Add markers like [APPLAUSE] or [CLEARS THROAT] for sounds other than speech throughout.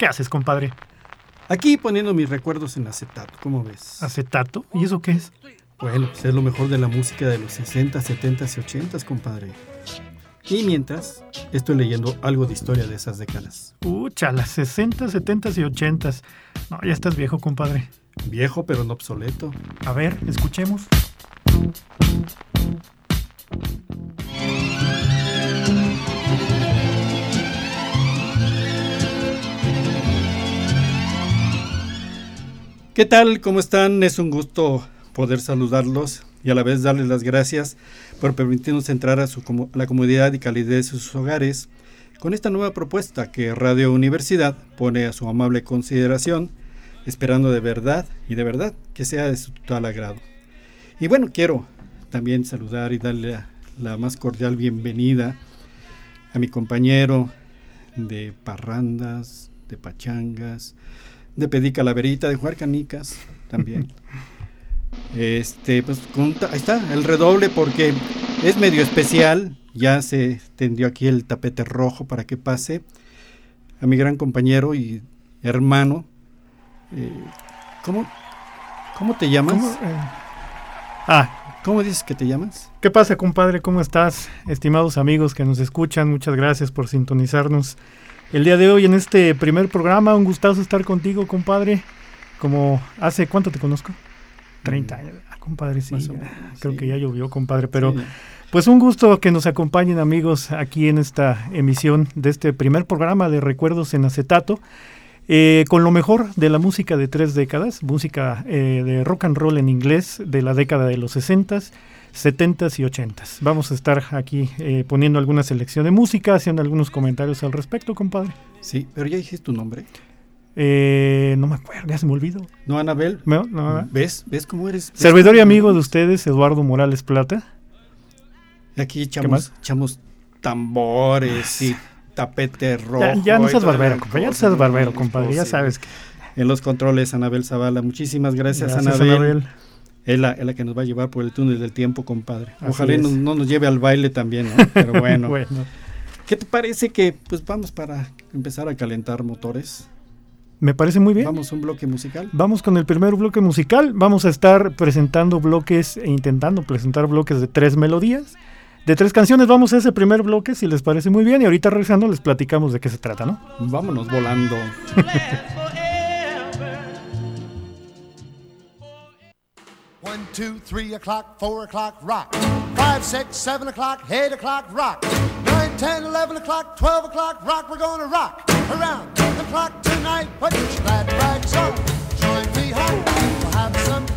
¿Qué haces, compadre? Aquí poniendo mis recuerdos en acetato, ¿cómo ves? ¿Acetato? ¿Y eso qué es? Bueno, pues es lo mejor de la música de los 60, 70 y 80, compadre. Y mientras, estoy leyendo algo de historia de esas décadas. Pucha, las 60, 70 y 80. No, ya estás viejo, compadre. Viejo, pero no obsoleto. A ver, escuchemos. ¿Qué tal? ¿Cómo están? Es un gusto poder saludarlos y a la vez darles las gracias por permitirnos entrar a, su, la comodidad y calidez de sus hogares con esta nueva propuesta que Radio Universidad pone a su amable consideración, esperando de verdad y de verdad que sea de su total agrado. Y bueno, quiero también saludar y darle la, la más cordial bienvenida a mi compañero de parrandas, de pachangas, de pedir calaverita, de jugar canicas también. Este, pues ahí está, el redoble porque es medio especial. Ya se tendió aquí el tapete rojo para que pase a mi gran compañero y hermano. Eh, ¿cómo, ¿Cómo te llamas? ¿Cómo, eh? Ah, ¿cómo dices que te llamas? ¿Qué pasa, compadre? ¿Cómo estás? Estimados amigos que nos escuchan, muchas gracias por sintonizarnos el día de hoy en este primer programa. Un gustazo estar contigo, compadre. Como hace, ¿cuánto te conozco? 30 años. Ah, compadre, sí. creo que ya llovió, compadre. Pero pues un gusto que nos acompañen amigos aquí en esta emisión de este primer programa de Recuerdos en Acetato. Eh, con lo mejor de la música de tres décadas, música eh, de rock and roll en inglés de la década de los 60s, 70s y 80s. Vamos a estar aquí eh, poniendo alguna selección de música, haciendo algunos comentarios al respecto, compadre. Sí, pero ya dijiste tu nombre. Eh, no me acuerdo, ya se me olvidó. No, Anabel. No, no, ¿Ves? ¿Ves cómo eres? Servidor y amigo de ustedes, Eduardo Morales Plata. Aquí echamos, echamos tambores y tapete rojo. Ya, no seas barbero, compadre. Ya no seas barbero, compadre. Ya sabes que. En los controles, Anabel Zavala. Muchísimas gracias, Anabel. Es la, es la, que nos va a llevar por el túnel del tiempo, compadre. Ojalá no, no, nos lleve al baile también, ¿no? [LAUGHS] Pero bueno. bueno. ¿Qué te parece que pues vamos para empezar a calentar motores? Me parece muy bien. Vamos a un bloque musical. Vamos con el primer bloque musical. Vamos a estar presentando bloques e intentando presentar bloques de tres melodías. De tres canciones vamos a ese primer bloque, si les parece muy bien. Y ahorita regresando les platicamos de qué se trata, ¿no? Vámonos volando. [LAUGHS] One, two, three o'clock, four o'clock, rock. Five, six, seven o'clock, eight o'clock, rock. Nine, ten, eleven o'clock, twelve o'clock, rock. We're gonna rock around the clock tonight. Put your glad rags on. Join me home. We'll have some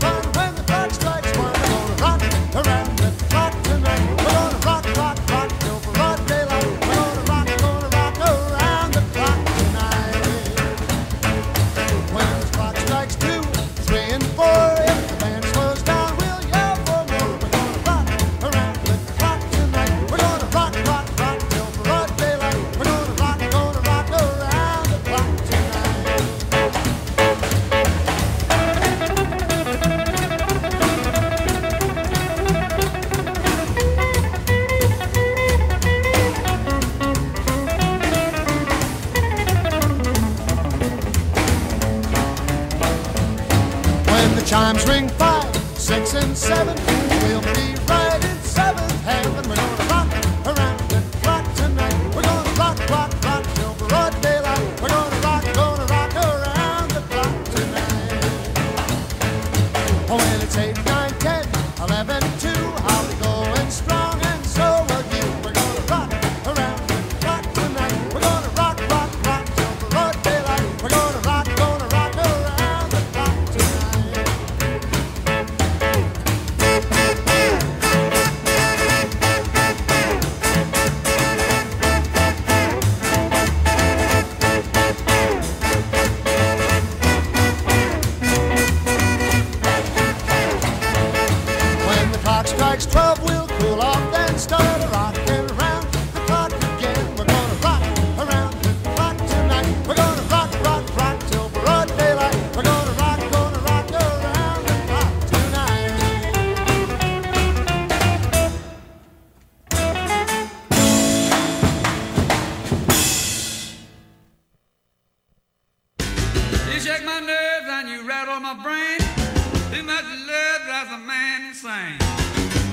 sang.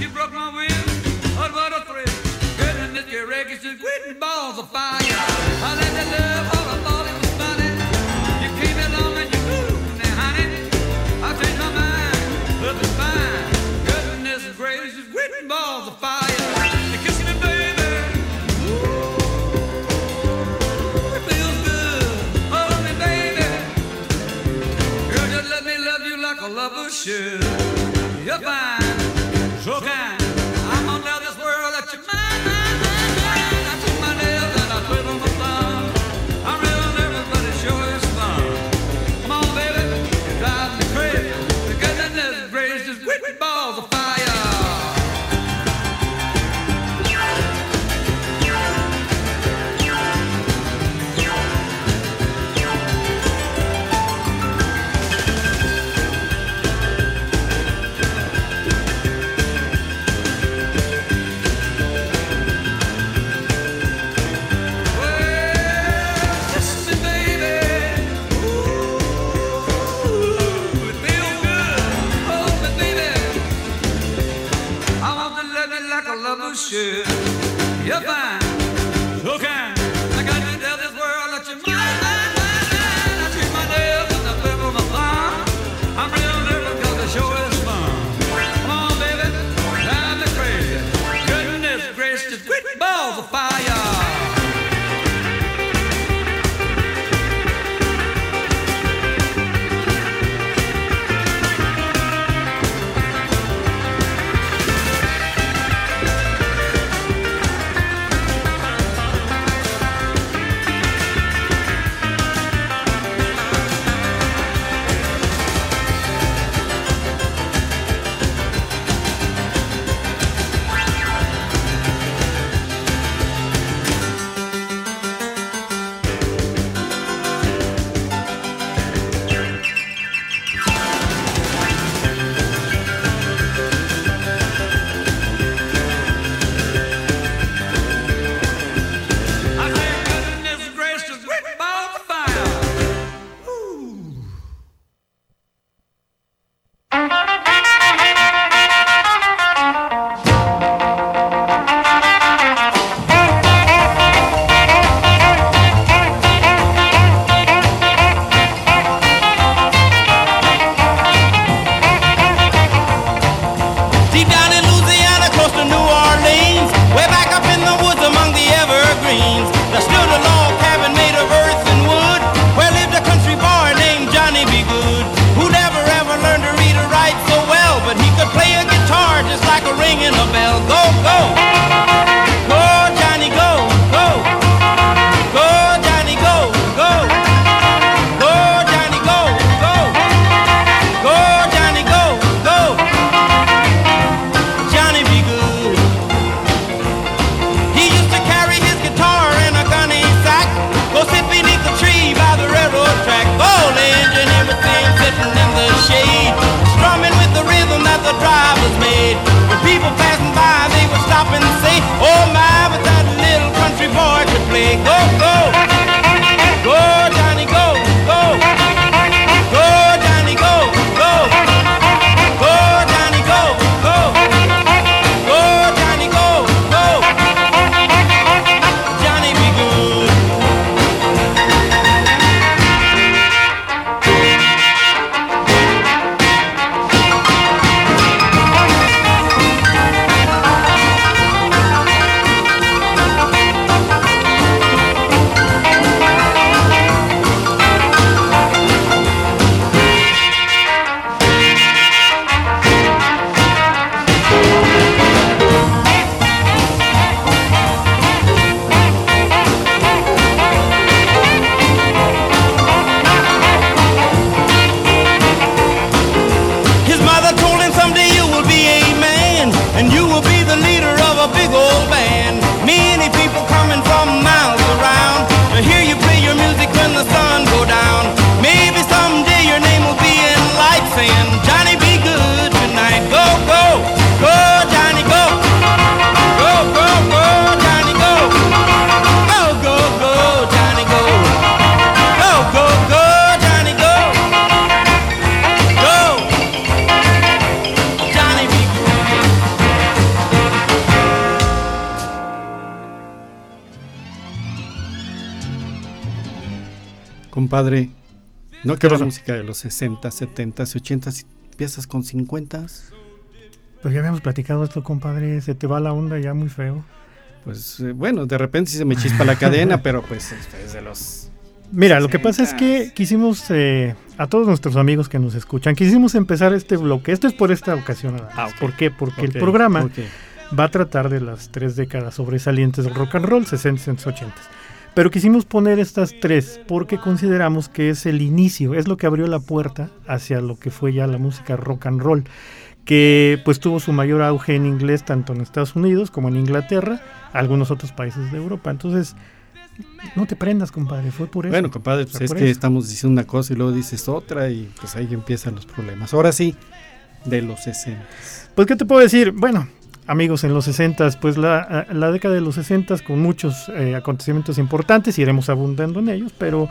You broke my wings, what a thrill? Good and this your record, she's quitting balls of fire. I let that love all aboard. nước và Compadre, ¿no ¿Qué que la música de los 60, 70, 80 empiezas con 50? Pues ya habíamos platicado esto, compadre. Se te va la onda ya muy feo. Pues eh, bueno, de repente sí se me chispa la cadena, [LAUGHS] pero pues es de los... Mira, lo que pasa es que 60s. quisimos, eh, a todos nuestros amigos que nos escuchan, quisimos empezar este bloque. Esto es por esta ocasión. Ah. ¿Por qué? Porque el programa va a tratar de las tres décadas sobresalientes del rock and roll, 60, 80. Pero quisimos poner estas tres porque consideramos que es el inicio, es lo que abrió la puerta hacia lo que fue ya la música rock and roll, que pues tuvo su mayor auge en inglés tanto en Estados Unidos como en Inglaterra, algunos otros países de Europa. Entonces, no te prendas, compadre, fue por eso. Bueno, compadre, pues es que eso. estamos diciendo una cosa y luego dices otra y pues ahí empiezan los problemas. Ahora sí, de los 60. Pues, ¿qué te puedo decir? Bueno, amigos, en los 60, pues la, la década de los 60 con muchos eh, acontecimientos importantes, iremos abundando en ellos, pero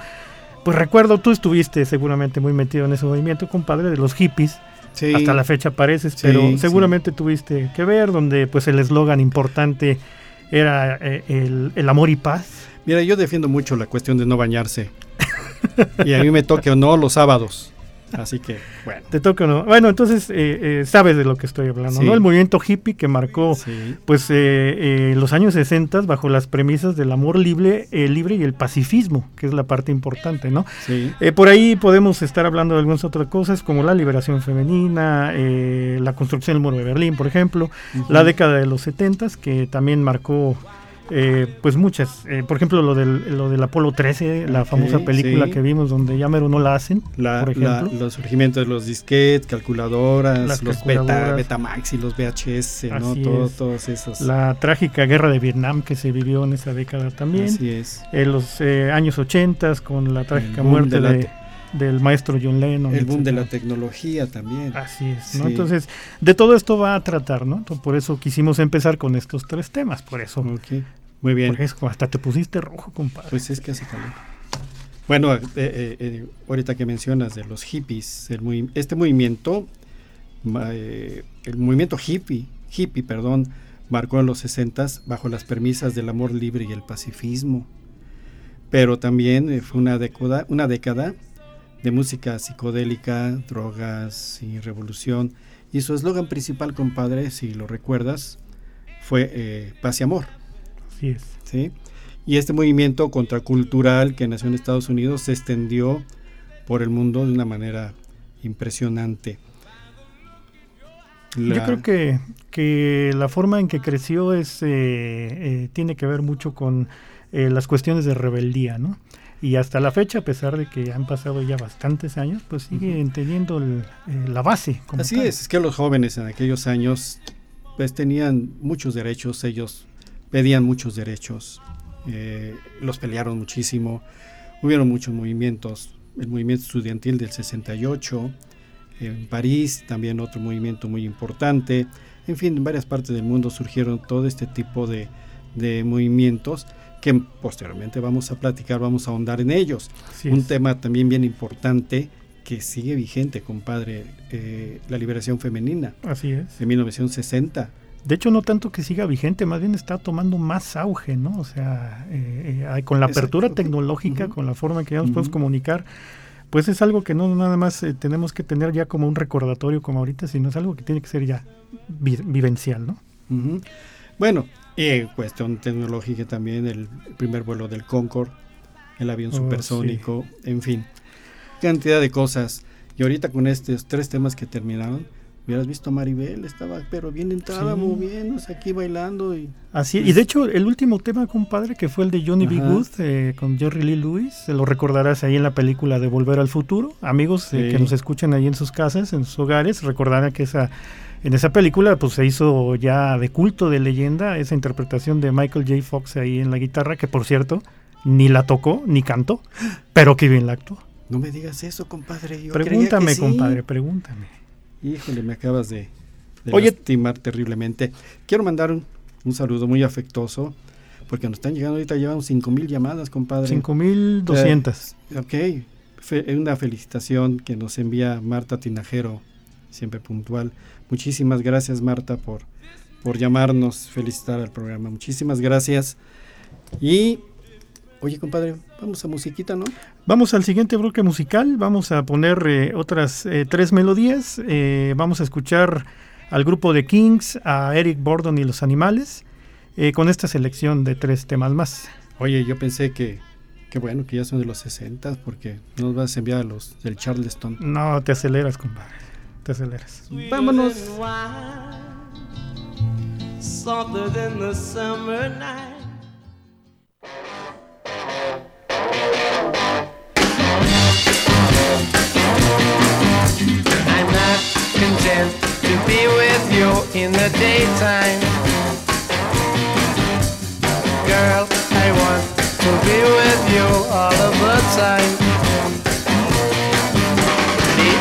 pues recuerdo, tú estuviste seguramente muy metido en ese movimiento, compadre, de los hippies, Sí, hasta la fecha pareces, Sí, pero sí. seguramente tuviste que ver, donde pues el eslogan importante era eh, el, el amor y paz. Mira, yo defiendo mucho la cuestión de no bañarse. [LAUGHS] y a mí me toque o no los sábados. Así que, bueno. ¿Te toca no? Bueno, entonces eh, eh, sabes de lo que estoy hablando, Sí. ¿no? El movimiento hippie que marcó Sí, pues eh, eh, los años 60 bajo las premisas del amor libre, eh, libre y el pacifismo, que es la parte importante, ¿no? sí. Eh, por ahí podemos estar hablando de algunas otras cosas como la liberación femenina, eh, la construcción del muro de Berlín, por ejemplo, la década de los 70 que también marcó eh, pues muchas, eh, por ejemplo lo del, lo del Apolo 13, la famosa película sí. que vimos donde ya mero no la hacen, La, por la- ejemplo. los surgimientos de los disquetes, calculadoras, Las los beta. Betamax y los VHS, ¿no? Todo- es. todos esos. la trágica guerra de Vietnam que se vivió en esa década también. Así es. en los eh, años 80 con la trágica muerte de del maestro John Lennon. El boom de la tecnología también. Así es, ¿no? Sí. Entonces, de todo esto va a tratar, ¿no? Por eso quisimos empezar con estos tres temas, por eso. Ok, Muy bien. Por eso hasta te pusiste rojo, compadre. Pues es que hace calor. Bueno, eh, eh, eh, ahorita que mencionas de los hippies, el este movimiento, el movimiento hippie, hippie, perdón, marcó en los 60 bajo las premisas del amor libre y el pacifismo. Pero también fue una década, una década de música psicodélica, drogas y revolución. Y su eslogan principal, compadre, si lo recuerdas, fue paz y amor. Así es. ¿sí? Y este movimiento contracultural que nació en Estados Unidos se extendió por el mundo de una manera impresionante. Yo creo que, que la forma en que creció es eh, eh, tiene que ver mucho con eh, las cuestiones de rebeldía, ¿no? Y hasta la fecha, a pesar de que han pasado ya bastantes años, pues siguen teniendo el- eh, la base. como Así tal. es, es que los jóvenes en aquellos años pues tenían muchos derechos, ellos pedían muchos derechos, eh, los pelearon muchísimo, hubieron muchos movimientos, el movimiento estudiantil del 68, en París también otro movimiento muy importante, en fin, en varias partes del mundo surgieron todo este tipo de, de movimientos que posteriormente vamos a platicar, vamos a ahondar en ellos. Así Un es. tema también bien importante que sigue vigente, compadre, eh, la liberación femenina Así es. de 1960. De hecho, no tanto que siga vigente, más bien está tomando más auge, ¿no? O sea, eh, eh, con la Exacto. apertura tecnológica, con la forma en que ya nos podemos comunicar, pues es algo que no nada más eh, tenemos que tener ya como un recordatorio como ahorita, sino es algo que tiene que ser ya vi- vivencial, ¿no? Ujú. Bueno, y en cuestión tecnológica también, el primer vuelo del Concorde, el avión Oh, supersónico, en fin, cantidad de cosas. Y ahorita con estos tres temas que terminaron, hubieras visto a Maribel, estaba pero bien entrada, Sí. moviéndose aquí bailando y Así, y de hecho, el último tema, compadre, que fue el de Johnny B. Ajá. Good eh, con Jerry Lee Lewis, se lo recordarás ahí en la película de Volver al Futuro. Amigos eh, que nos escuchan ahí en sus casas, en sus hogares, recordarán que esa en esa película pues se hizo ya de culto, de leyenda, esa interpretación de Michael J. Fox ahí en la guitarra, que por cierto, ni la tocó, ni cantó, pero que bien la actuó. no me digas eso, compadre. yo creía que Pregúntame, sí. compadre, pregúntame. Híjole, me acabas de, de Oye- lastimar terriblemente. Quiero mandar un, un saludo muy afectuoso, porque nos están llegando ahorita, llevamos 5 mil llamadas, compadre. 5200. Ok, Fe- una felicitación que nos envía Marta Tinajero, siempre puntual. Muchísimas gracias, Marta, por, por llamarnos, felicitar al programa. Muchísimas gracias. Y Oye, compadre, vamos a musiquita, ¿no? Vamos al siguiente bloque musical. Vamos a poner eh, otras eh, tres melodías. Eh, vamos a escuchar al grupo de Kings, a Eric Bordon y los animales, con esta selección de tres temas más. Oye, yo pensé que, que bueno, que ya son de los 60, porque nos vas a enviar a los del Charleston. No, te aceleras, compadre. Te aceleras. Sweet Vámonos. I'm not content to be with you in the daytime. Girl, I want to be with you all of the time. The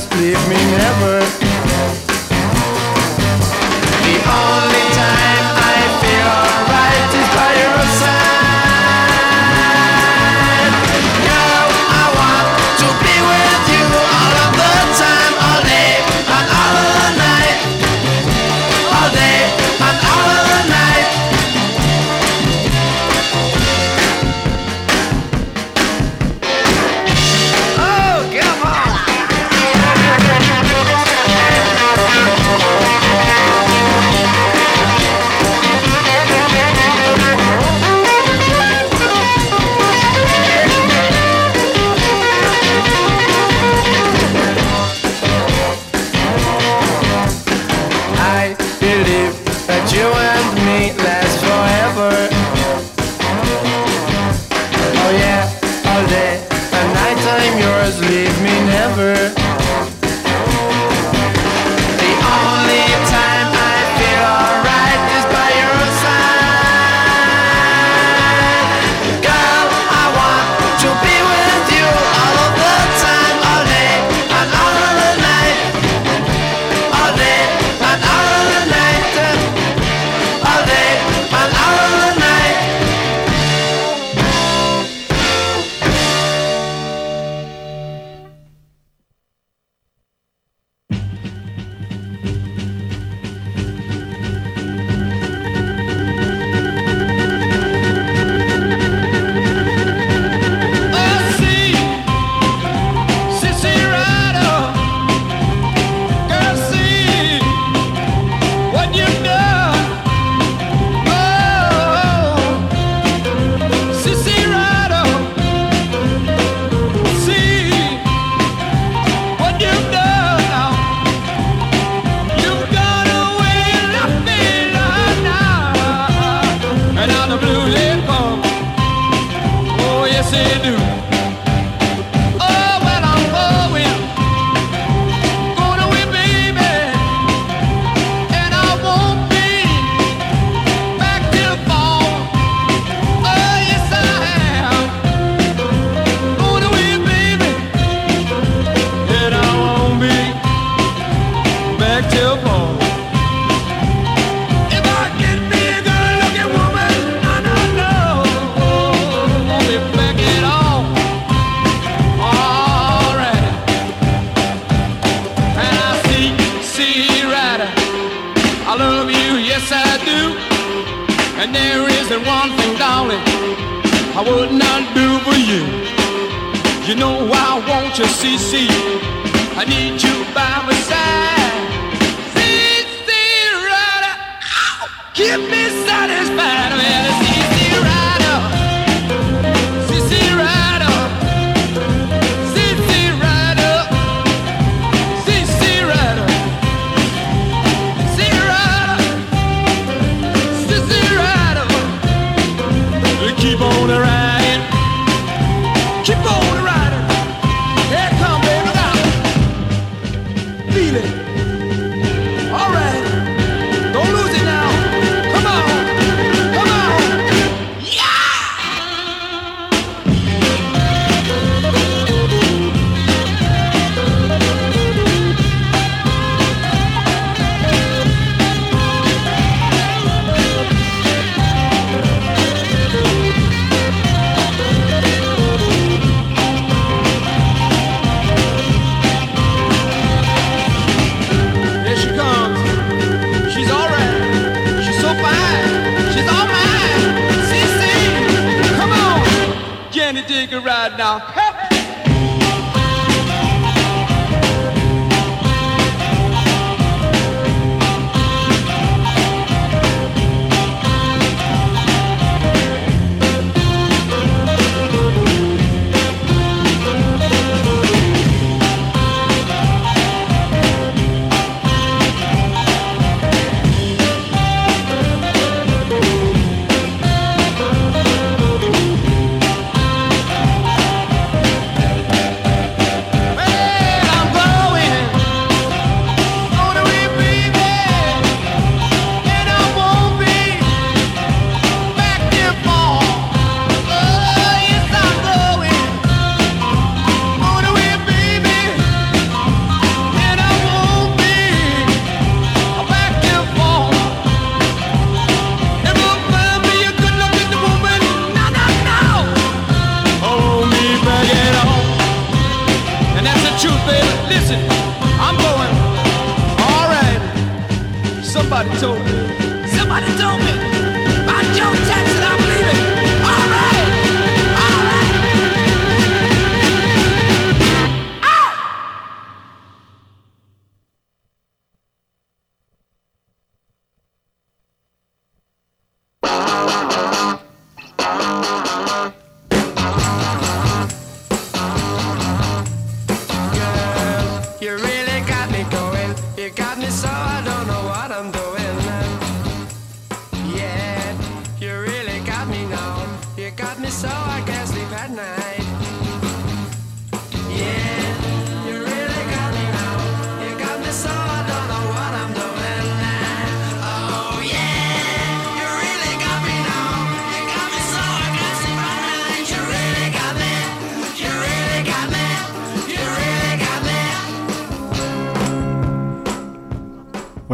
just leave me never dancing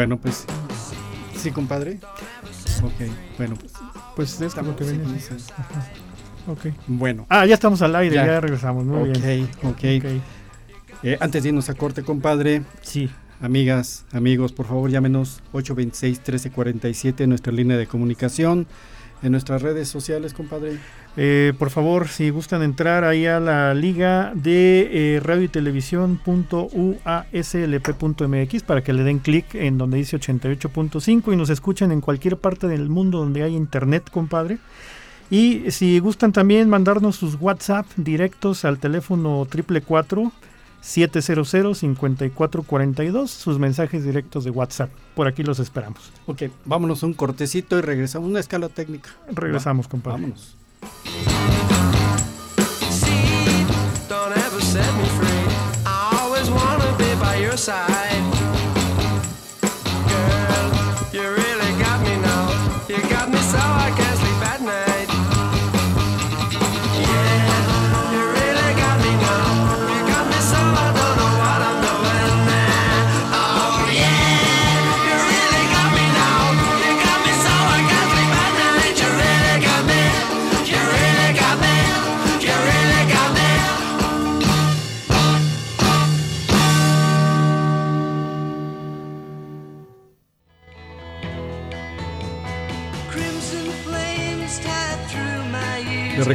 Bueno, pues. Sí, compadre. Ok, bueno, pues. Pues es como que sí, viene. sí. Ok. Bueno. Ah, ya estamos al aire, Ya. ya, regresamos. Muy bien. ok. Ok. Eh, antes de irnos a corte, compadre, Sí. amigas, amigos, por favor llámenos 826-1347, nuestra línea de comunicación, en nuestras redes sociales, compadre. Eh, por favor, si gustan entrar ahí a la liga de eh, radio y televisión.uaslp.mx para que le den clic en donde dice 88.5 y nos escuchen en cualquier parte del mundo donde hay internet, compadre. Y si gustan también mandarnos sus WhatsApp directos al teléfono 444 700 5442, sus mensajes directos de WhatsApp. Por aquí los esperamos. Ok, vámonos a un cortecito y regresamos a una escala técnica. Regresamos, Va, compadre. Vámonos. See, don't ever set me free. I always wanna be by your side.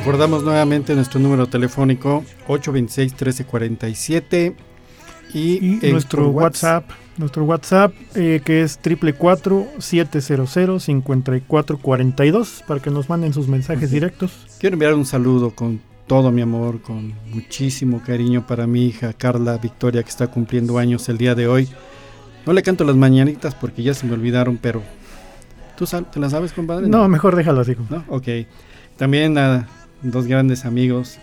Recordamos nuevamente nuestro número telefónico 826-1347 y, Y nuestro WhatsApp, nuestro WhatsApp eh, que es 444-700-5442 para que nos manden sus mensajes directos. Quiero enviar un saludo con todo mi amor, con muchísimo cariño para mi hija Carla Victoria que está cumpliendo años el día de hoy. No le canto las mañanitas porque ya se me olvidaron, pero ¿tú te las sabes, compadre? No, mejor déjalo así. ¿No? Ok. También a dos grandes amigos,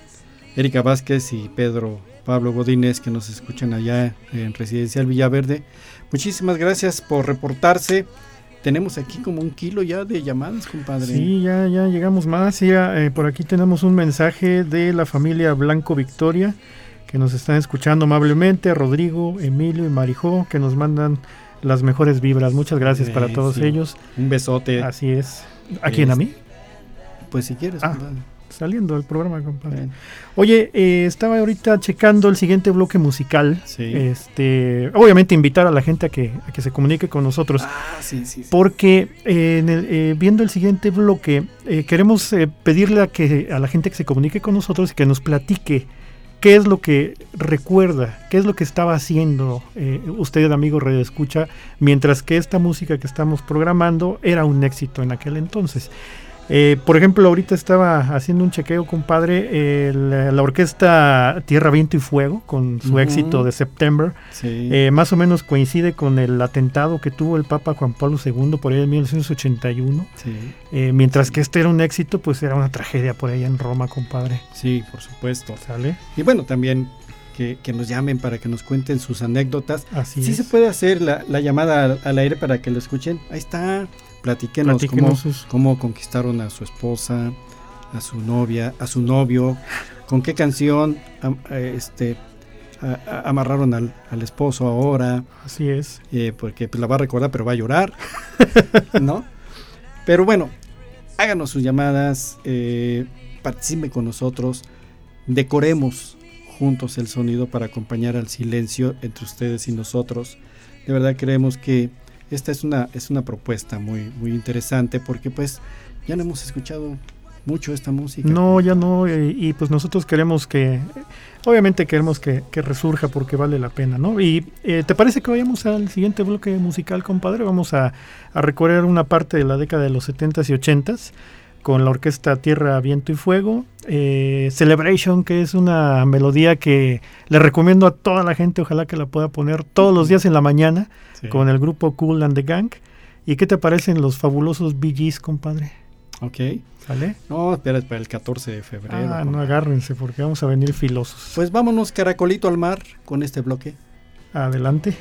Erika Vázquez y Pedro Pablo Godínez, que nos escuchan allá en Residencial Villaverde. Muchísimas gracias por reportarse. Tenemos aquí como un kilo ya de llamadas, compadre. Sí, ya, ya llegamos más. Ya, eh, por aquí tenemos un mensaje de la familia Blanco Victoria que nos están escuchando amablemente. Rodrigo, Emilio y Marijó que nos mandan las mejores vibras. Muchas gracias para todos Buenísimo. ellos. Un besote. Así es. ¿A quién? ¿A mí? Pues si quieres, Ah. compadre. Saliendo del programa, compadre. Oye, eh, estaba ahorita checando el siguiente bloque musical. Sí. Este, obviamente invitar a la gente a que, a que se comunique con nosotros. Ah, sí, sí. Porque eh, en el- eh, viendo el siguiente bloque, eh, queremos pedirle a, que, a la gente que se comunique con nosotros y que nos platique qué es lo que recuerda, qué es lo que estaba haciendo eh, usted, amigo Radio Escucha, mientras que esta música que estamos programando era un éxito en aquel entonces. Eh, por ejemplo, ahorita estaba haciendo un chequeo, compadre, eh, la, la orquesta Tierra, Viento y Fuego, con su éxito de September, Sí. eh, más o menos coincide con el atentado que tuvo el Papa Juan Pablo II por ahí en 1981. sí, eh, mientras que este era un éxito, pues era una tragedia por allá en Roma, compadre. sí, por supuesto. ¿Sale? Y bueno, también que, que nos llamen para que nos cuenten sus anécdotas. Así Sí es. se puede hacer la, la llamada al, al aire para que lo escuchen. Ahí está. Platíquenos, Platíquenos cómo, sus- cómo conquistaron a su esposa, a su novia, a su novio, con qué canción eh, este, a- a- amarraron al, al esposo ahora, Así es. eh, porque pues, la va a recordar pero va a llorar, [LAUGHS] ¿no? Pero bueno, háganos sus llamadas, eh, participen con nosotros, decoremos juntos el sonido para acompañar al silencio entre ustedes y nosotros. De verdad creemos que esta es una, es una propuesta muy, muy interesante porque pues ya no hemos escuchado mucho esta música. No, ya no, y, pues nosotros queremos que, obviamente queremos que, que resurja porque vale la pena, ¿no? Y eh, ¿te parece que vayamos al siguiente bloque musical, compadre? Vamos a, a recorrer una parte de la década de los 70s y 80s con la orquesta Tierra, Viento y Fuego. Eh, Celebration, que es una melodía que le recomiendo a toda la gente, ojalá que la pueda poner todos los días en la mañana Sí. con el grupo Cool and the Gang. ¿Y qué te parecen los fabulosos Bee Gees, compadre? Ok. ¿Sale? No, espera, para el 14 de febrero. Ah, no agárrense porque vamos a venir filosos. Pues vámonos caracolito al mar con este bloque. Adelante.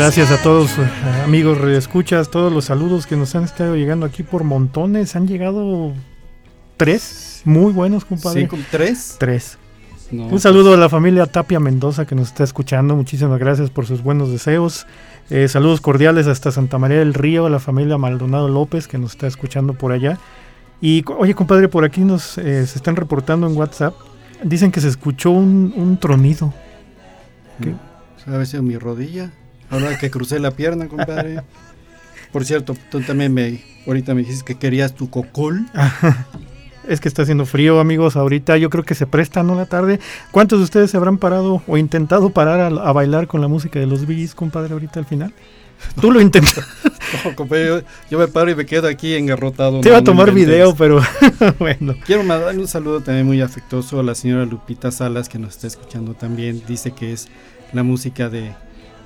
Gracias a todos, amigos escuchas, todos los saludos que nos han estado llegando aquí por montones. Han llegado tres, muy buenos, compadre. ¿Cinco? ¿Tres? Tres. No, Un saludo a la familia Tapia Mendoza que nos está escuchando. Muchísimas gracias por sus buenos deseos. Eh, saludos cordiales hasta Santa María del Río, a la familia Maldonado López que nos está escuchando por allá. Y oye, compadre, por aquí nos eh, se están reportando en WhatsApp. Dicen que se escuchó un, un tronido. ¿Qué? ¿Sabe haber sido mi rodilla? Ahora que crucé la pierna, compadre. Por cierto, tú también me, ahorita me dijiste que querías tu cocol. Es que está haciendo frío, amigos. Ahorita yo creo que se presta, ¿no? La tarde. ¿Cuántos de ustedes se habrán parado o intentado parar a, a bailar con la música de los Gees, compadre, ahorita al final? Tú lo intentas. [LAUGHS] No, compadre, yo, yo me paro y me quedo aquí engarrotado. Te iba a no, tomar video, pero [LAUGHS] bueno. Quiero mandarle un saludo también muy afectuoso a la señora Lupita Salas que nos está escuchando también. Dice que es la música de,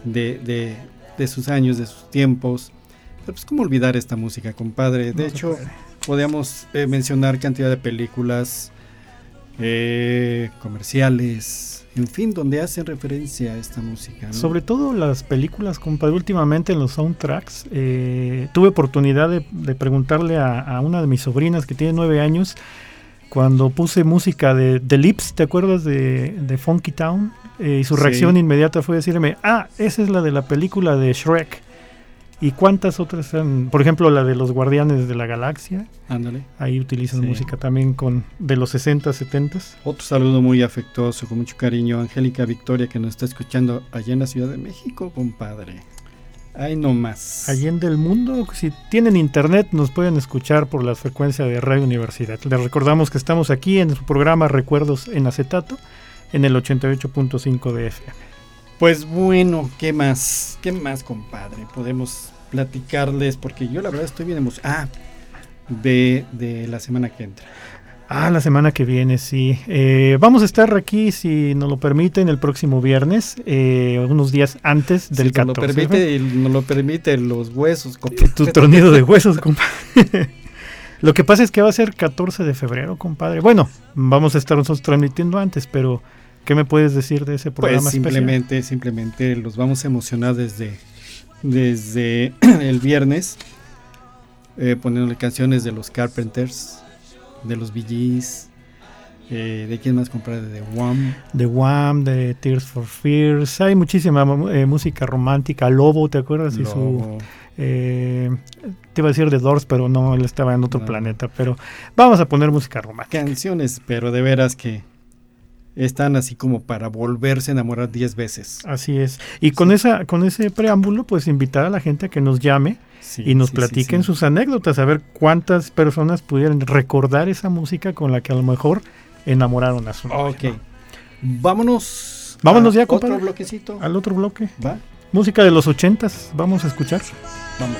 de, de, de sus años, de sus tiempos. Pero pues cómo olvidar esta música, compadre. De No hecho, podríamos eh, mencionar cantidad de películas, eh, comerciales, en fin, donde hacen referencia a esta música. ¿no? Sobre todo las películas, compadre, últimamente en los soundtracks, eh, tuve oportunidad de, de preguntarle a, a una de mis sobrinas que tiene nueve años, cuando puse música de The Lips, ¿te acuerdas de, de Funky Town? Eh, y su Sí. reacción inmediata fue decirme, ah, esa es la de la película de Shrek. ¿Y cuántas otras eran? Por ejemplo, la de los Guardianes de la Galaxia. Ándale. Ahí utilizan Sí. música también con de los 60, 70. Otro saludo muy afectuoso, con mucho cariño, Angélica Victoria, que nos está escuchando allá en la Ciudad de México, compadre. Ay, no más. Allende el mundo, si tienen internet nos pueden escuchar por la frecuencia de Radio Universidad. Les recordamos que estamos aquí en su programa Recuerdos en Acetato en el 88.5 de FM. Pues bueno, ¿qué más? ¿Qué más, compadre? Podemos platicarles, porque yo la verdad estoy bien emocionado. Ah, de, de la semana que entra. Ah, la semana que viene, sí. Eh, vamos a estar aquí, si nos lo permiten, el próximo viernes, eh, unos días antes del si nos lo 14. permite, nos lo permite los huesos, compadre. Tu tronido de huesos, compadre. [LAUGHS] Lo que pasa es que va a ser 14 de febrero, compadre. Bueno, vamos a estar nosotros transmitiendo antes, pero ¿qué me puedes decir de ese programa Pues especial? simplemente, simplemente los vamos a emocionar desde, desde [CLEARS THROAT] el viernes, eh, poniéndole canciones de los Carpenters, de los Bee Gees, eh, de quién más comprar de The Wham. de Wham, de Tears for Fears. Hay muchísima eh, música romántica. Lobo, ¿te acuerdas? Y su, Lobo. eh, te iba a decir de Doors, pero no, él estaba en otro No. planeta. Pero vamos a poner música romántica. canciones, pero de veras que están así como para volverse a enamorar 10 veces. Así es. Y con esa, con ese preámbulo, pues invitar a la gente a que nos llame Sí, y nos sí, platiquen sí. sus anécdotas, a ver cuántas personas pudieran recordar esa música con la que a lo mejor enamoraron a su novia, Ok. ¿no? Vámonos. Vámonos a ya, Otro compadre. bloquecito. Al otro bloque. ¿Va? Música de los ochentas, vamos a escuchar. Vamos.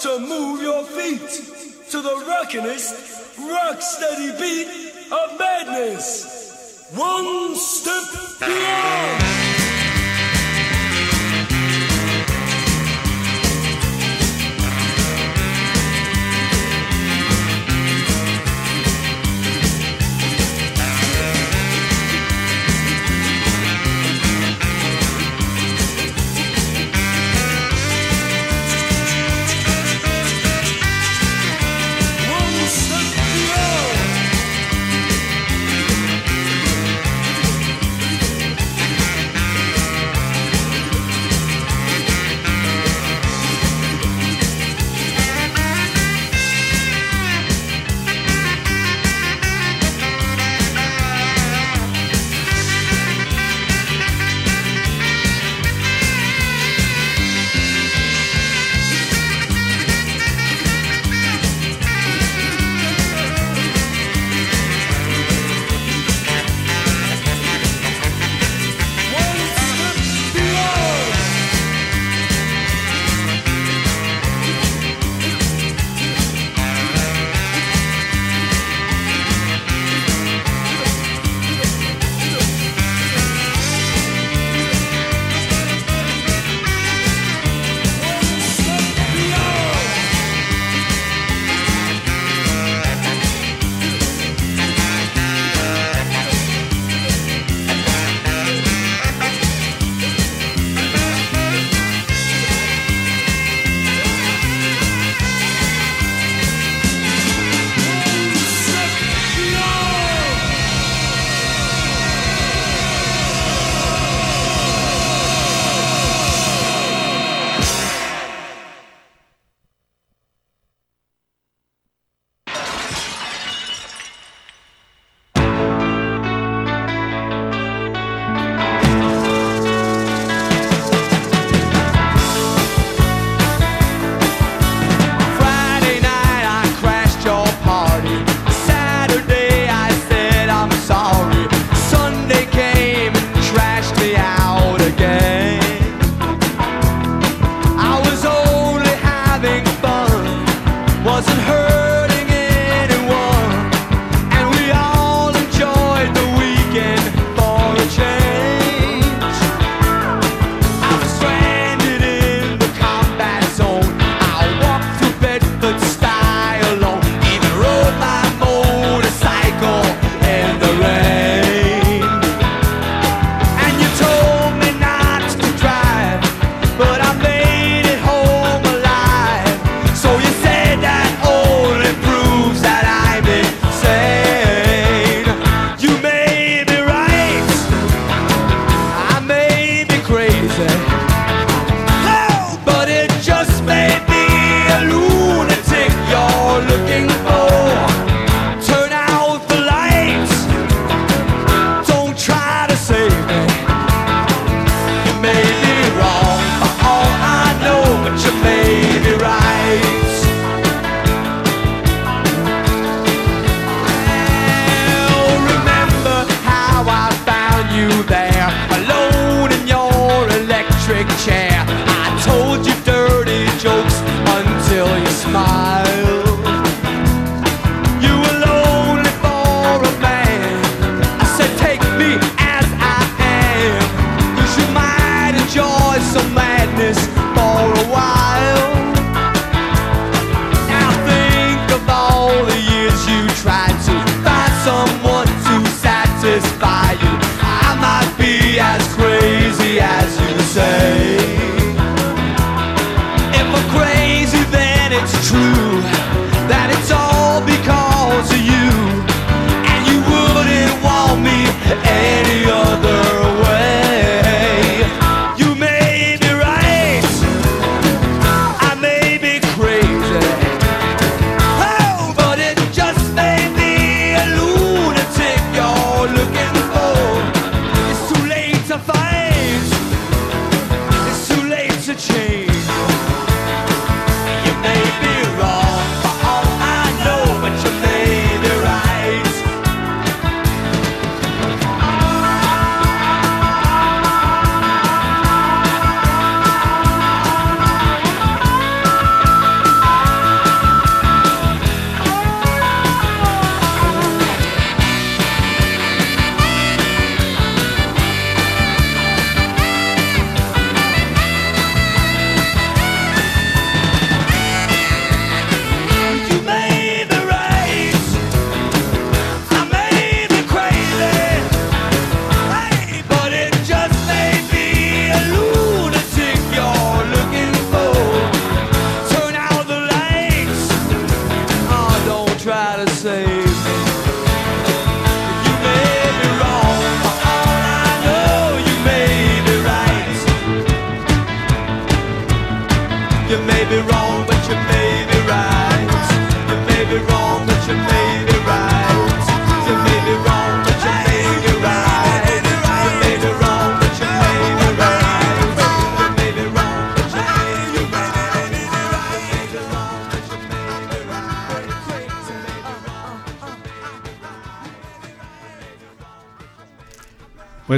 to move your feet to the rockinest, rock steady beat of madness. One step beyond.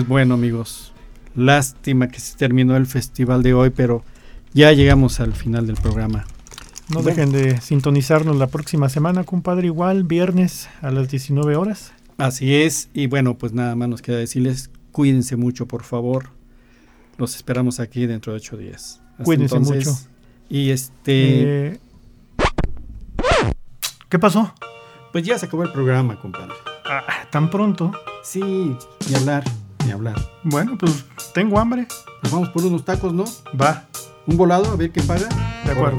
Pues bueno amigos, lástima que se terminó el festival de hoy, pero ya llegamos al final del programa. No Bueno. dejen de sintonizarnos la próxima semana, compadre, igual, viernes a las 19 horas. Así es, y bueno, pues nada más nos queda decirles, cuídense mucho por favor. Los esperamos aquí dentro de ocho días. Hasta Cuídense mucho. Y este, Eh, ¿Qué pasó? pues ya se acabó el programa, compadre. Ah, ¿Tan pronto? Sí, ni hablar, ni hablar. Bueno, pues tengo hambre. Nos vamos por unos tacos, ¿no? Va, Un volado, a ver qué paga. de acuerdo.